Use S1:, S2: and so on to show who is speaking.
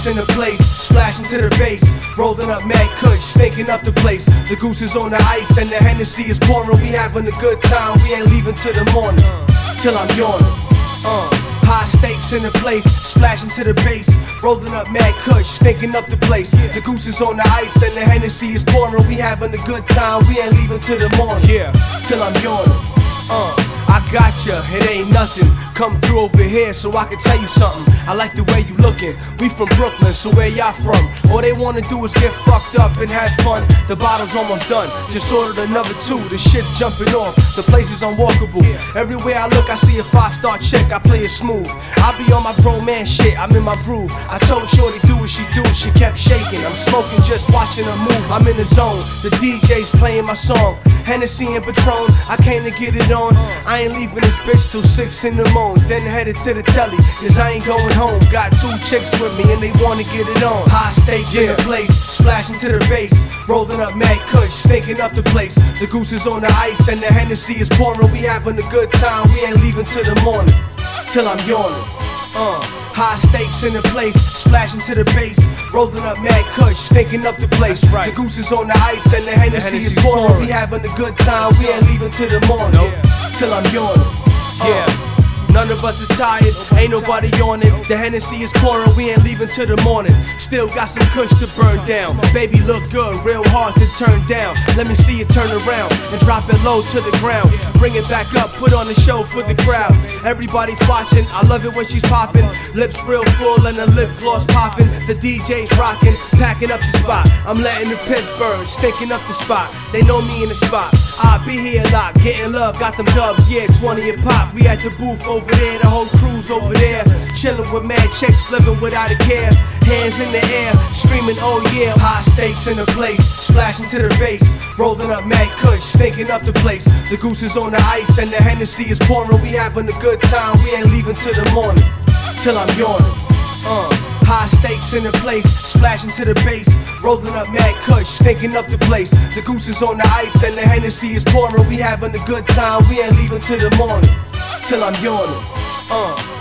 S1: stakes in the place, splashing to the base, rolling up mad kush, stinking up the place. The goose is on the ice and the Hennessy is pouring. We having a good time, we ain't leaving till the morning, till I'm yawning. Uh. High stakes in the place, splashing to the base, rolling up mad kush, stinking up the place. The goose is on the ice and the Hennessy is pouring. We having a good time, we ain't leaving till the morning. Yeah, till I'm yawning. Uh, I gotcha, it ain't nothing. Come through over here so I can tell you something. I like the way you looking. We from Brooklyn, so where y'all from? All they wanna do is get fucked up and have fun. The bottle's almost done. Just ordered another two. The shit's jumping off. The place is unwalkable. Everywhere I look, I see a five star check. I play it smooth. I be on my grown man shit. I'm in my groove. I told Shorty do what she do. She kept shaking. I'm smoking, just watching her move. I'm in the zone. The DJ's playing my song. Hennessy and Patron, I came to get it on. I ain't leaving this bitch till 6 in the morning. Then headed to the telly, cause I ain't going home. Got two chicks with me and they wanna get it on. High stakes in the place, splashing to the base. Rolling up mad kush, stinking up the place. The goose is on the ice and the Hennessy is pouring. We having a good time, we ain't leaving till the morning. Till I'm yawning. Uh, high stakes in the place, splashing to the base, rolling up mad kush, stinking up the place.
S2: That's right.
S1: The goose is on the ice and the Hennessy is
S2: Hennessy's
S1: pouring.
S2: pouring.
S1: We having a good time, we ain't leaving till the morning.
S2: Nope.
S1: Till I'm yawning. Yeah. None of us is tired, ain't nobody yawning. The Hennessy is pouring, we ain't leaving till the morning. Still got some kush to burn down. Baby look good, real hard to turn down. Let me see you turn around and drop it low to the ground. Bring it back up, put on a show for the crowd. Everybody's watching, I love it when she's popping. Lips real full and the lip gloss popping. The DJ's rocking, packing up the spot. I'm letting the pit burn, stinking up the spot. They know me in the spot. I be here a lot, getting love, got them dubs, yeah, 20 a pop. We at the booth oh, over there, the whole crew's over there. Chillin' with mad chicks, living without a care. Hands in the air, screaming, oh yeah. High stakes in the place, splashing to the base. Rolling up mad kush, stinking up the place. The goose is on the ice and the Hennessy is pouring. We having a good time, we ain't leaving till the morning. Till I'm yawning. Uh, high stakes in the place, splashing to the base, rolling up mad kush, stinking up the place. The goose is on the ice and the Hennessy is pouring. We having a good time, we ain't leaving till the morning, till I'm yawning. Uh.